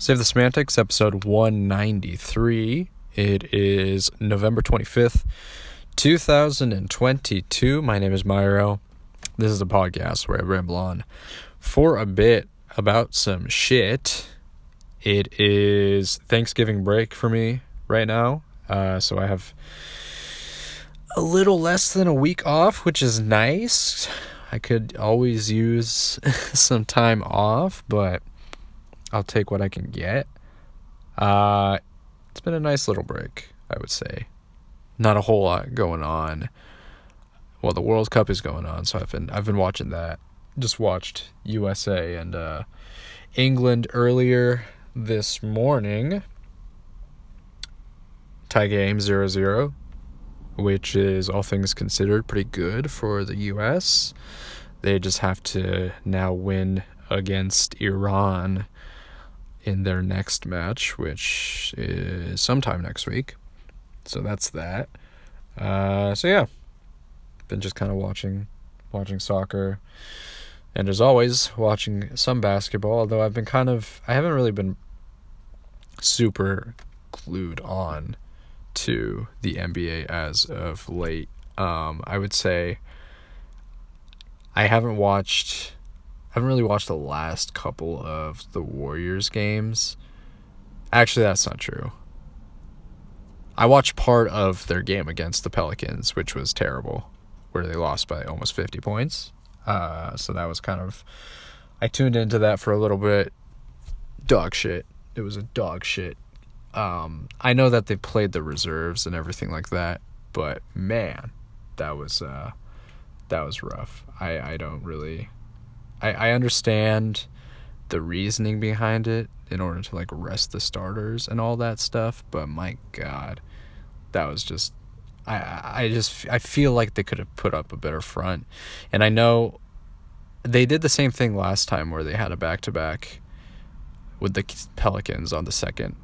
Save the Semantics, episode 193. It is November 25th, 2022. My name is Myro. This is a podcast where I ramble on for a bit about some shit. It is Thanksgiving break for me right now. Uh, so I have a little less than a week off, which is nice. I could always use some time off, but I'll take what I can get. Uh, it's been a nice little break, I would say. Not a whole lot going on. Well, the World Cup is going on, so I've been I've been watching that. Just watched USA and uh, England earlier this morning. Tie game 0-0, which is all things considered pretty good for the US. They just have to now win against Iran in their next match, which is sometime next week. So that's that. Uh, so yeah, been just kind of watching, watching soccer, and as always, watching some basketball. Although I've been kind of, I haven't really been super glued on to the NBA as of late. Um, I would say I haven't watched I haven't really watched the last couple of the Warriors games. Actually, that's not true. I watched part of their game against the Pelicans, which was terrible, where they lost by almost 50 points. Uh, so that was kind of. I tuned into that for a little bit. Dog shit. It was a dog shit. Um, I know that they played the reserves and everything like that, but man, that was uh, that was rough. I I don't really I, I understand the reasoning behind it in order to like rest the starters and all that stuff, but my god, that was just I I just I feel like they could have put up a better front. And I know they did the same thing last time where they had a back to back with the Pelicans on the second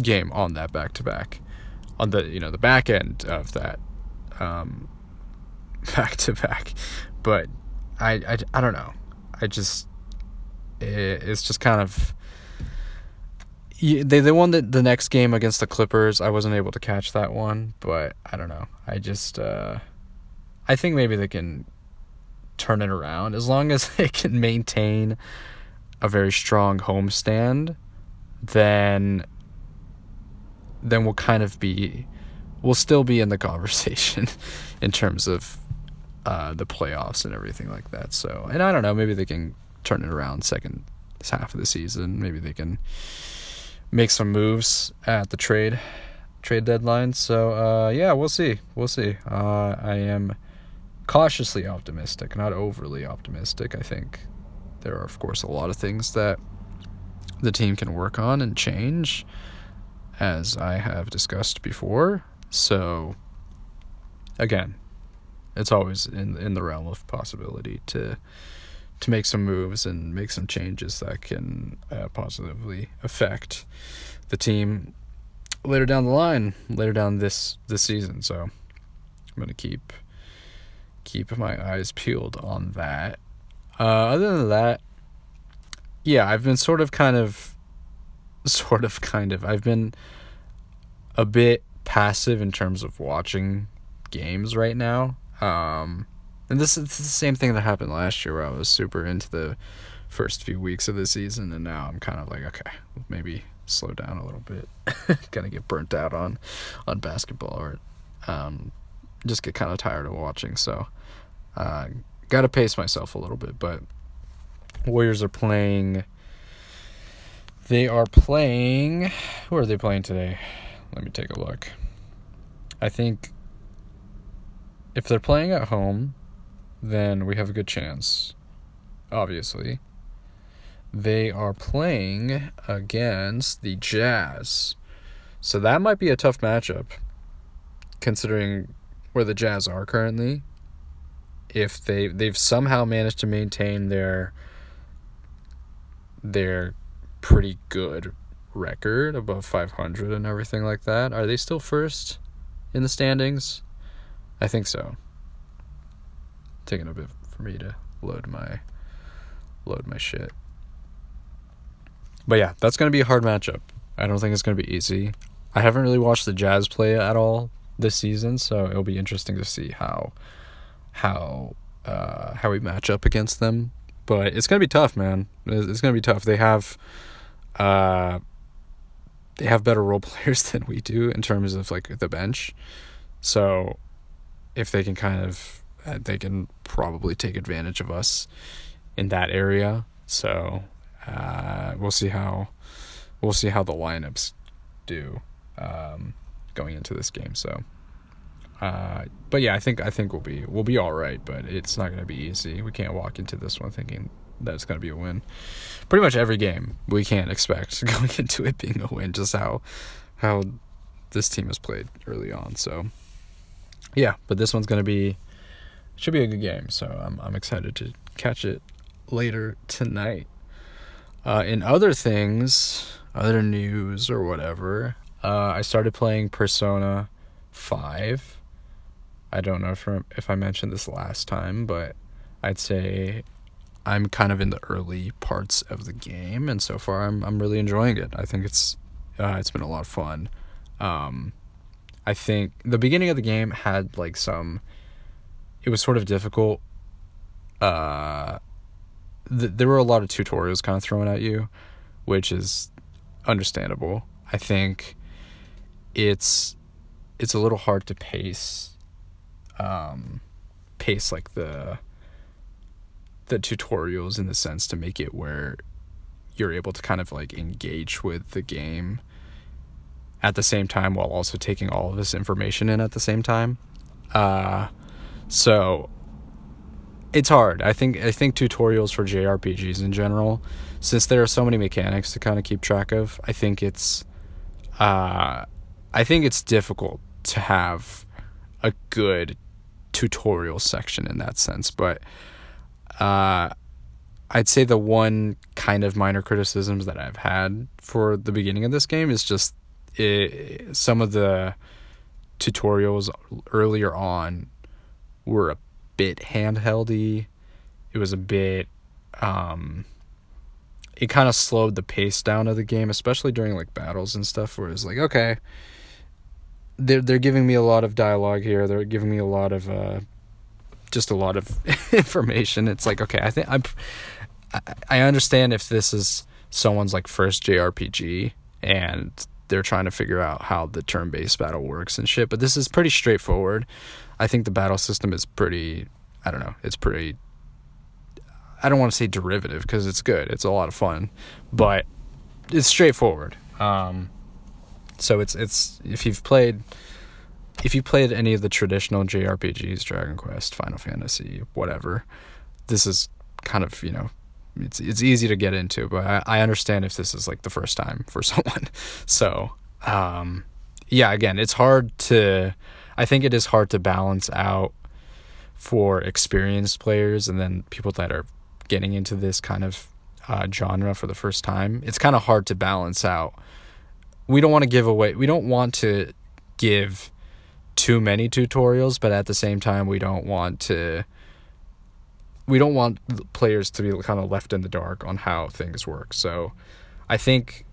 game on that back to back on the you know the back end of that um back to back but I, I I don't know I just it, it's just kind of they they won the, the next game against the Clippers. I wasn't able to catch that one, but I don't know. I just uh, I think maybe they can turn it around as long as they can maintain a very strong homestand. Then then we'll kind of be we'll still be in the conversation in terms of uh, the playoffs and everything like that. So, and I don't know, maybe they can turn it around second half of the season. Maybe they can make some moves at the trade trade deadline. So, uh, yeah, we'll see. We'll see. Uh, I am cautiously optimistic, not overly optimistic. I think there are, of course, a lot of things that the team can work on and change, as I have discussed before. So, again, it's always in in the realm of possibility to to make some moves and make some changes that can uh, positively affect the team later down the line, later down this this season. So I'm gonna keep keep my eyes peeled on that. Uh, other than that, yeah, I've been sort of kind of sort of kind of I've been a bit passive in terms of watching games right now. Um, and this is the same thing that happened last year where I was super into the first few weeks of the season, and now I'm kind of like, okay, maybe slow down a little bit. Gonna get burnt out on on basketball, or um, just get kind of tired of watching. So, uh, gotta pace myself a little bit. But Warriors are playing. They are playing. Who are they playing today? Let me take a look. I think if they're playing at home, then we have a good chance. Obviously. They are playing against the Jazz. So that might be a tough matchup considering where the Jazz are currently. If they they've somehow managed to maintain their their pretty good record above 500 and everything like that. Are they still first in the standings? I think so. Taking a bit for me to load my load my shit. but yeah, that's going to be a hard matchup. I don't think it's going to be easy. I haven't really watched the Jazz play at all this season, so it'll be interesting to see how how uh, how we match up against them. But it's gonna be tough, man. It's gonna be tough. They have uh, they have better role players than we do in terms of like the bench. So if they can kind of uh, they can probably take advantage of us in that area. So uh, we'll see how we'll see how the lineups do um, going into this game. So, uh, but yeah, I think I think we'll be we'll be all right. But it's not going to be easy. We can't walk into this one thinking that it's going to be a win. Pretty much every game we can't expect going into it being a win. Just how how this team has played early on. So yeah, but this one's to be should be a good game. So I'm I'm excited to catch it later tonight. Uh, in other things, other news or whatever, uh, I started playing Persona 5. I don't know if, if I mentioned this last time, but I'd say I'm kind of in the early parts of the game, and so far I'm I'm really enjoying it. I think it's uh, it's been a lot of fun. Um, I think the beginning of the game had like some. It was sort of difficult. Uh, th- there were a lot of tutorials kind of thrown at you, which is understandable. I think it's it's a little hard to pace um, pace like the the tutorials in the sense to make it where you're able to kind of like engage with the game at the same time while also taking all of this information in at the same time. Uh, so it's hard. I think I think tutorials for JRPGs in general, since there are so many mechanics to kind of keep track of, I think it's uh, I think it's difficult to have a good tutorial section in that sense, but uh, I'd say the one kind of minor criticisms that I've had for the beginning of this game is just it, some of the tutorials earlier on were a bit handheldy. It was a bit um it kind of slowed the pace down of the game, especially during like battles and stuff where it's like, okay, they're they're giving me a lot of dialogue here. They're giving me a lot of uh just a lot of information. It's like, okay, I think I'm I understand if this is someone's like first JRPG and they're trying to figure out how the turn-based battle works and shit, but this is pretty straightforward. I think the battle system is pretty I don't know, it's pretty I don't want to say derivative because it's good. It's a lot of fun, but it's straightforward. Um, so it's it's if you've played if you played any of the traditional JRPGs, Dragon Quest, Final Fantasy, whatever, this is kind of you know it's it's easy to get into, but I, I understand if this is like the first time for someone. So um, yeah, again, it's hard to. I think it is hard to balance out for experienced players and then people that are getting into this kind of uh, genre for the first time. It's kind of hard to balance out. We don't want to give away. We don't want to give too many tutorials, but at the same time, we don't want to we don't want players to be kind of left in the dark on how things work. So I think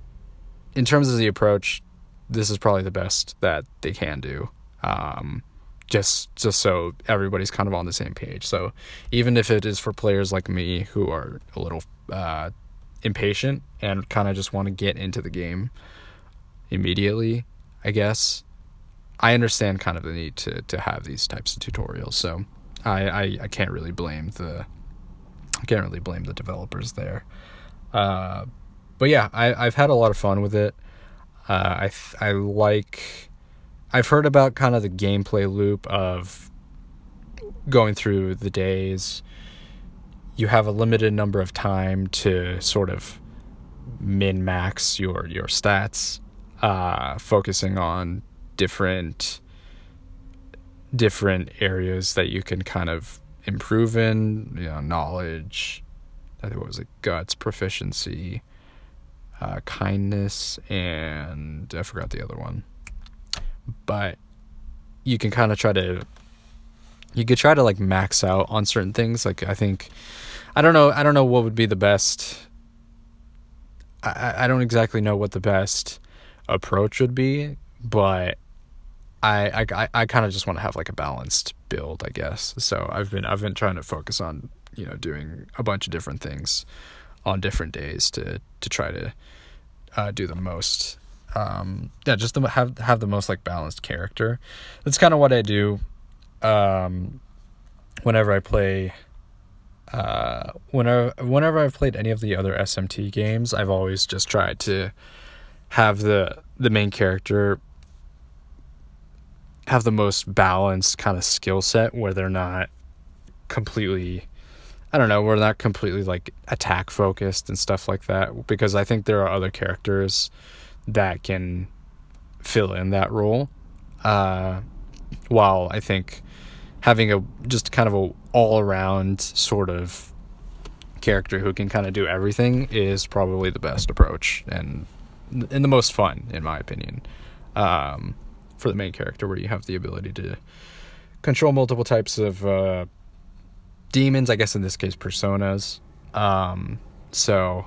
in terms of the approach, this is probably the best that they can do. Um, just just so everybody's kind of on the same page. So even if it is for players like me who are a little uh, impatient and kind of just want to get into the game immediately, I guess I understand kind of the need to to have these types of tutorials. So I, I, I can't really blame the I can't really blame the developers there. Uh, but yeah, I I've had a lot of fun with it. Uh, I th- I like. I've heard about kind of the gameplay loop of going through the days. You have a limited number of time to sort of min max your your stats, uh, focusing on different different areas that you can kind of improve in, you know, knowledge, I think what was it, guts, proficiency, uh, kindness, and I forgot the other one. But you can kind of try to, you could try to like max out on certain things. Like I think, I don't know, I don't know what would be the best. I, I don't exactly know what the best approach would be, but I I I kind of just want to have like a balanced build, I guess. So I've been I've been trying to focus on you know doing a bunch of different things on different days to to try to uh, do the most. Um, yeah, just to have have the most like balanced character. That's kind of what I do. Um, whenever I play. Uh, whenever whenever I've played any of the other SMT games, I've always just tried to have the the main character have the most balanced kind of skill set where they're not completely I don't know, we're not completely like attack focused and stuff like that because I think there are other characters that can fill in that role. Uh, while I think having a just kind of a all around sort of character who can kind of do everything is probably the best approach and and the most fun in my opinion. Um, for the main character where you have the ability to control multiple types of uh, demons, I guess in this case personas. Um, so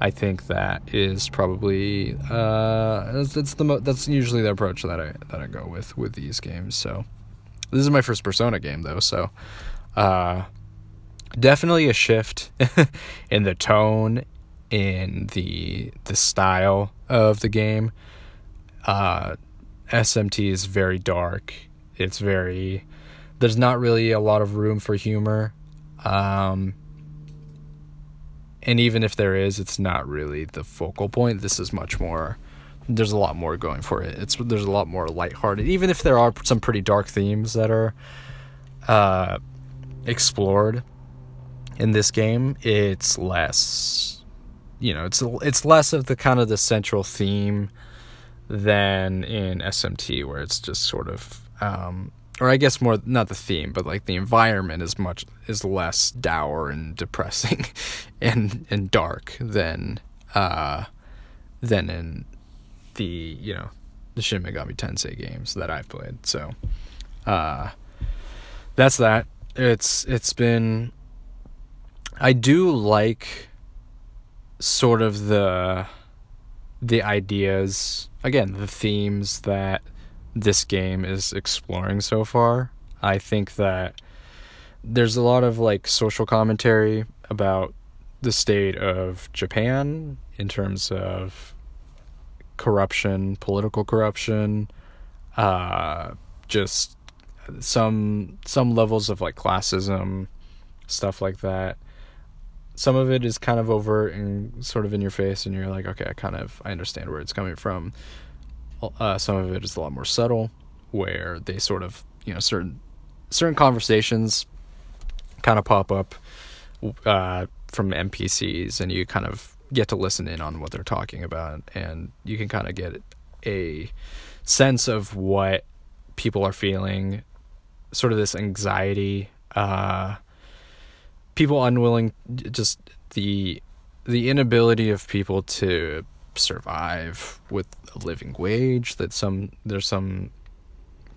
I think that is probably uh, that's, the mo- that's usually the approach that I that I go with with these games. So this is my first Persona game though, so uh, definitely a shift in the tone, in the the style of the game. Uh, SMT is very dark. It's very there's not really a lot of room for humor. Um, and even if there is, it's not really the focal point. This is much more. There's a lot more going for it. It's there's a lot more lighthearted. Even if there are some pretty dark themes that are uh, explored in this game, it's less. You know, it's it's less of the kind of the central theme than in SMT, where it's just sort of, um, or I guess more not the theme, but like the environment is much is less dour and depressing, and and dark than uh, than in the you know the Shin Megami Tensei games that I've played. So, uh, that's that. It's it's been. I do like sort of the the ideas again the themes that this game is exploring so far. I think that there's a lot of like social commentary about the state of japan in terms of corruption political corruption uh just some some levels of like classism stuff like that some of it is kind of overt and sort of in your face and you're like okay i kind of i understand where it's coming from. Uh, some of it is a lot more subtle where they sort of you know certain certain conversations kind of pop up uh, from npcs and you kind of get to listen in on what they're talking about and you can kind of get a sense of what people are feeling sort of this anxiety uh, people unwilling just the the inability of people to survive with a living wage that some there's some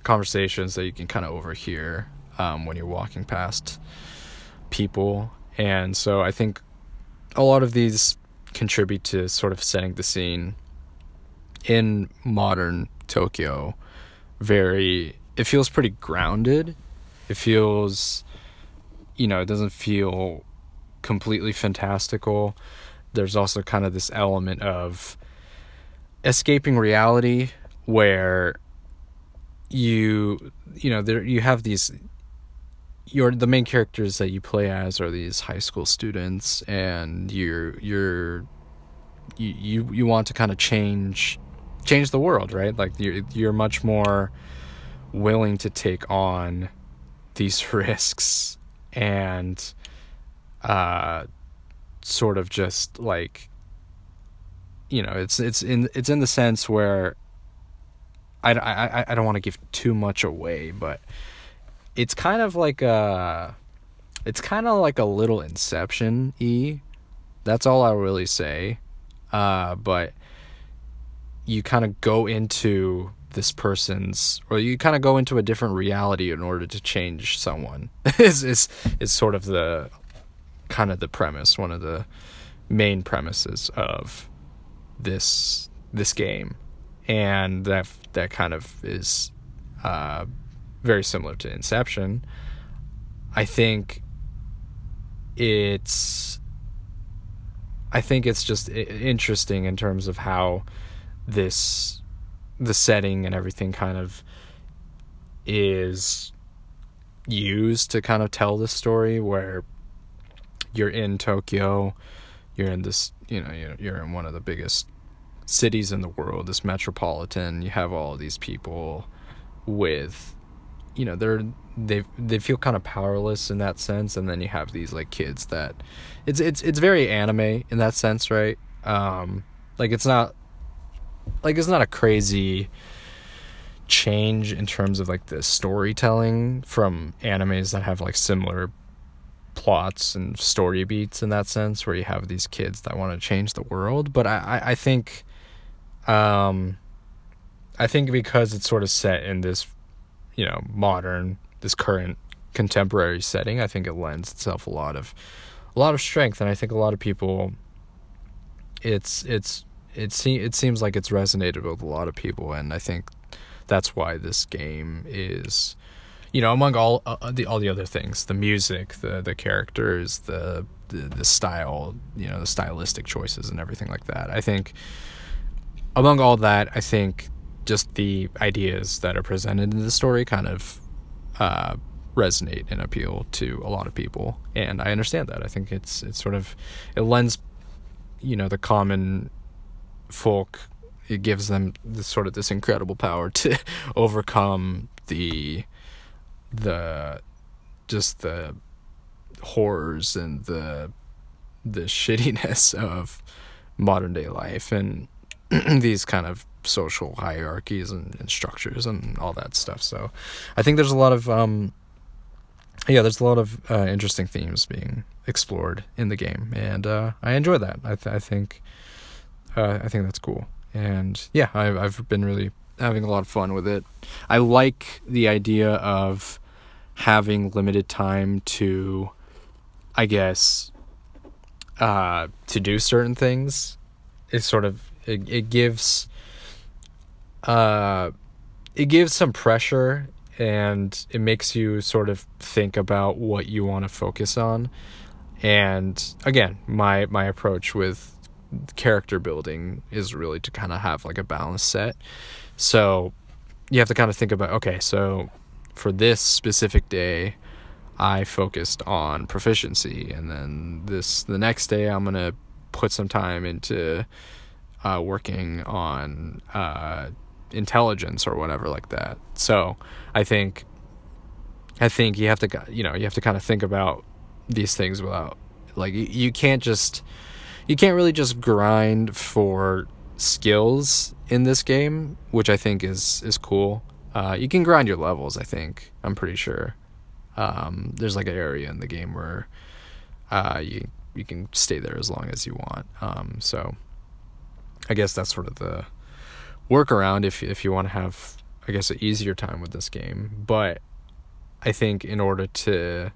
conversations that you can kind of overhear um, when you're walking past people. And so i think a lot of these contribute to sort of setting the scene in modern tokyo. Very it feels pretty grounded. It feels you know, it doesn't feel completely fantastical. There's also kind of this element of escaping reality where you you know there you have these your the main characters that you play as are these high school students and you're you're you you, you want to kind of change change the world right like you're you're much more willing to take on these risks and uh sort of just like you know it's it's in it's in the sense where I, I, I don't want to give too much away but it's kind of like a it's kind of like a little inception e that's all i'll really say. Uh but you kind of go into this person's or you kind of go into a different reality in order to change someone is is is sort of the kind of the premise one of the main premises of this this game, and that that kind of is uh, very similar to Inception. I think it's I think it's just interesting in terms of how this the setting and everything kind of is used to kind of tell the story where you're in Tokyo, you're in this, you know, you're in one of the biggest cities in the world, this metropolitan, you have all these people with you know, they're they they feel kind of powerless in that sense and then you have these like kids that it's it's it's very anime in that sense, right? Um like it's not like it's not a crazy change in terms of like the storytelling from animes that have like similar plots and story beats in that sense where you have these kids that want to change the world? But I, I, I think um I think because it's sort of set in this you know modern this current contemporary setting I think it lends itself a lot of a lot of strength. And I think a lot of people it's it's it, se- it seems like it's resonated with a lot of people and I think that's why this game is you know among all uh, the all the other things the music the the characters the, the the style you know the stylistic choices and everything like that. I think among all that i think just the ideas that are presented in the story kind of uh, resonate and appeal to a lot of people and i understand that. I think it's it's sort of it lends you know the common folk it gives them this sort of this incredible power to overcome the the just the horrors and the the shittiness of modern day life and these kind of social hierarchies and, and, structures and all that stuff. So I think there's a lot of um yeah, there's a lot of uh, interesting themes being explored in the game, and uh, I enjoy that. I, th- I think uh, I think that's cool and yeah, I've I've been really having a lot of fun with it. I like the idea of having limited time to, I guess, uh, to do certain things. It sort of it, it gives, uh, it gives some pressure and it makes you sort of think about what you want to focus on. And again, my my approach with character building is really to kind of have like a balanced set. So you have to kind of think about okay, so for this specific day, I focused on proficiency, and then this the next day I'm gonna put some time into uh, working on uh, intelligence or whatever like that. So I think I think you have to you know you have to kind of think about these things without like you can't just you can't really just grind for skills in this game, which I think is is cool. Uh, you can grind your levels. I think I'm pretty sure. Um, there's like an area in the game where uh, you you can stay there as long as you want. Um, so I guess that's sort of the workaround if if you want to have I guess an easier time with this game. But I think in order to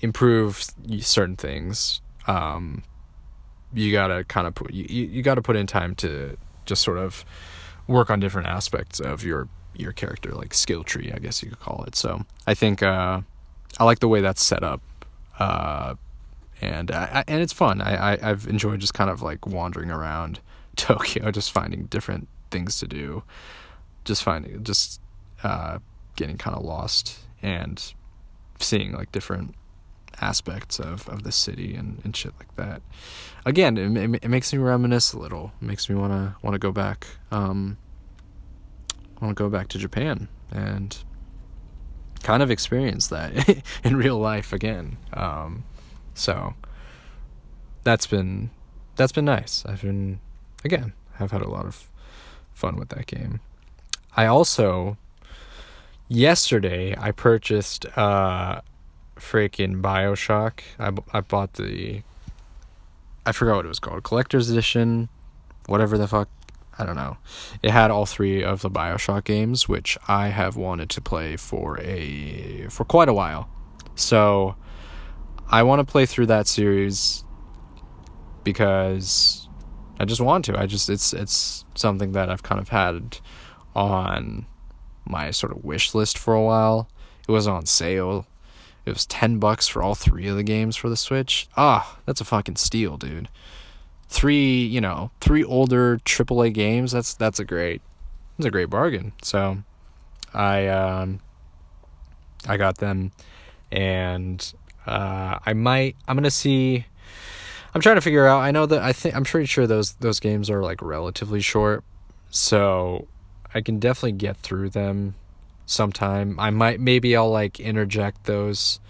improve certain things, um, you gotta kind of put you, you gotta put in time to just sort of work on different aspects of your your character like skill tree i guess you could call it. So i think uh i like the way that's set up uh and I, and it's fun. I, I i've enjoyed just kind of like wandering around tokyo just finding different things to do just finding just uh getting kind of lost and seeing like different aspects of, of the city and, and shit like that. Again, it, it, makes me reminisce a little. It makes me want to go back. Um, want to go back to Japan and kind of experience that in real life again. Um, so that's been that's been nice. I've been again I've had a lot of fun with that game. I also yesterday I purchased uh, freaking Bioshock. I, I bought the. I forgot what it was called. Collector's Edition. Whatever the fuck. I don't know. It had all three of the Bioshock games, which I have wanted to play for a for quite a while. So I want to play through that series because I just want to. I just it's it's something that I've kind of had on my sort of wish list for a while. It was on sale. It was 10 bucks for all three of the games for the Switch. Ah, that's a fucking steal, dude. Three, you know, three older AAA games. That's that's a great that's a great bargain. So I um I got them and uh I might I'm going to see I'm trying to figure out. I know that I think I'm pretty sure those those games are like relatively short, so I can definitely get through them sometime. I might maybe I'll like interject those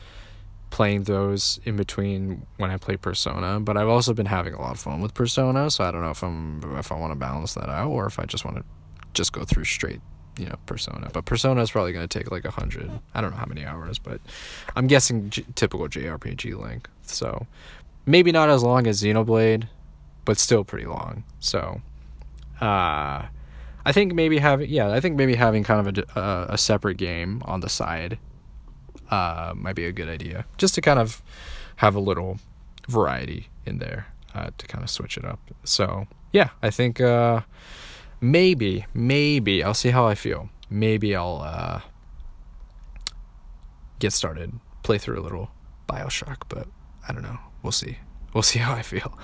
playing those in between when I play Persona, but I've also been having a lot of fun with Persona, so I don't know if I'm if I want to balance that out or if I just want to just go through straight, you know, Persona. But Persona is probably going to take like a hundred. I don't know how many hours, but I'm guessing G- typical JRPG length. So maybe not as long as Xenoblade, but still pretty long. So, uh, I think maybe having yeah, I think maybe having kind of a uh, a separate game on the side, uh, might be a good idea, just to kind of have a little variety in there uh, to kind of switch it up. So yeah, I think uh, maybe maybe I'll see how I feel. Maybe I'll uh, get started, play through a little Bioshock, but I don't know we'll see. We'll see how I feel.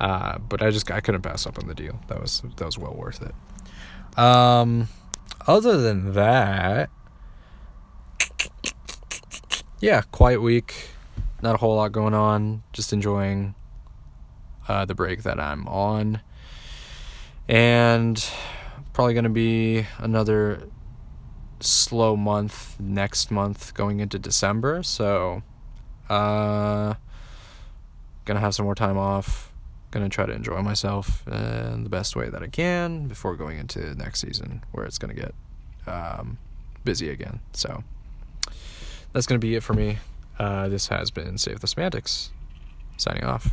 Uh, but I just I couldn't pass up on the deal. That was that was well worth it. Um, other than that, yeah, quiet week. Not a whole lot going on. Just enjoying uh, the break that I'm on, and probably gonna be another slow month next month going into December. So, uh gonna have some more time off gonna try to enjoy myself in the best way that i can before going into next season where it's gonna get um, busy again. So that's gonna be it for me. Uh, this has been save the semantics signing off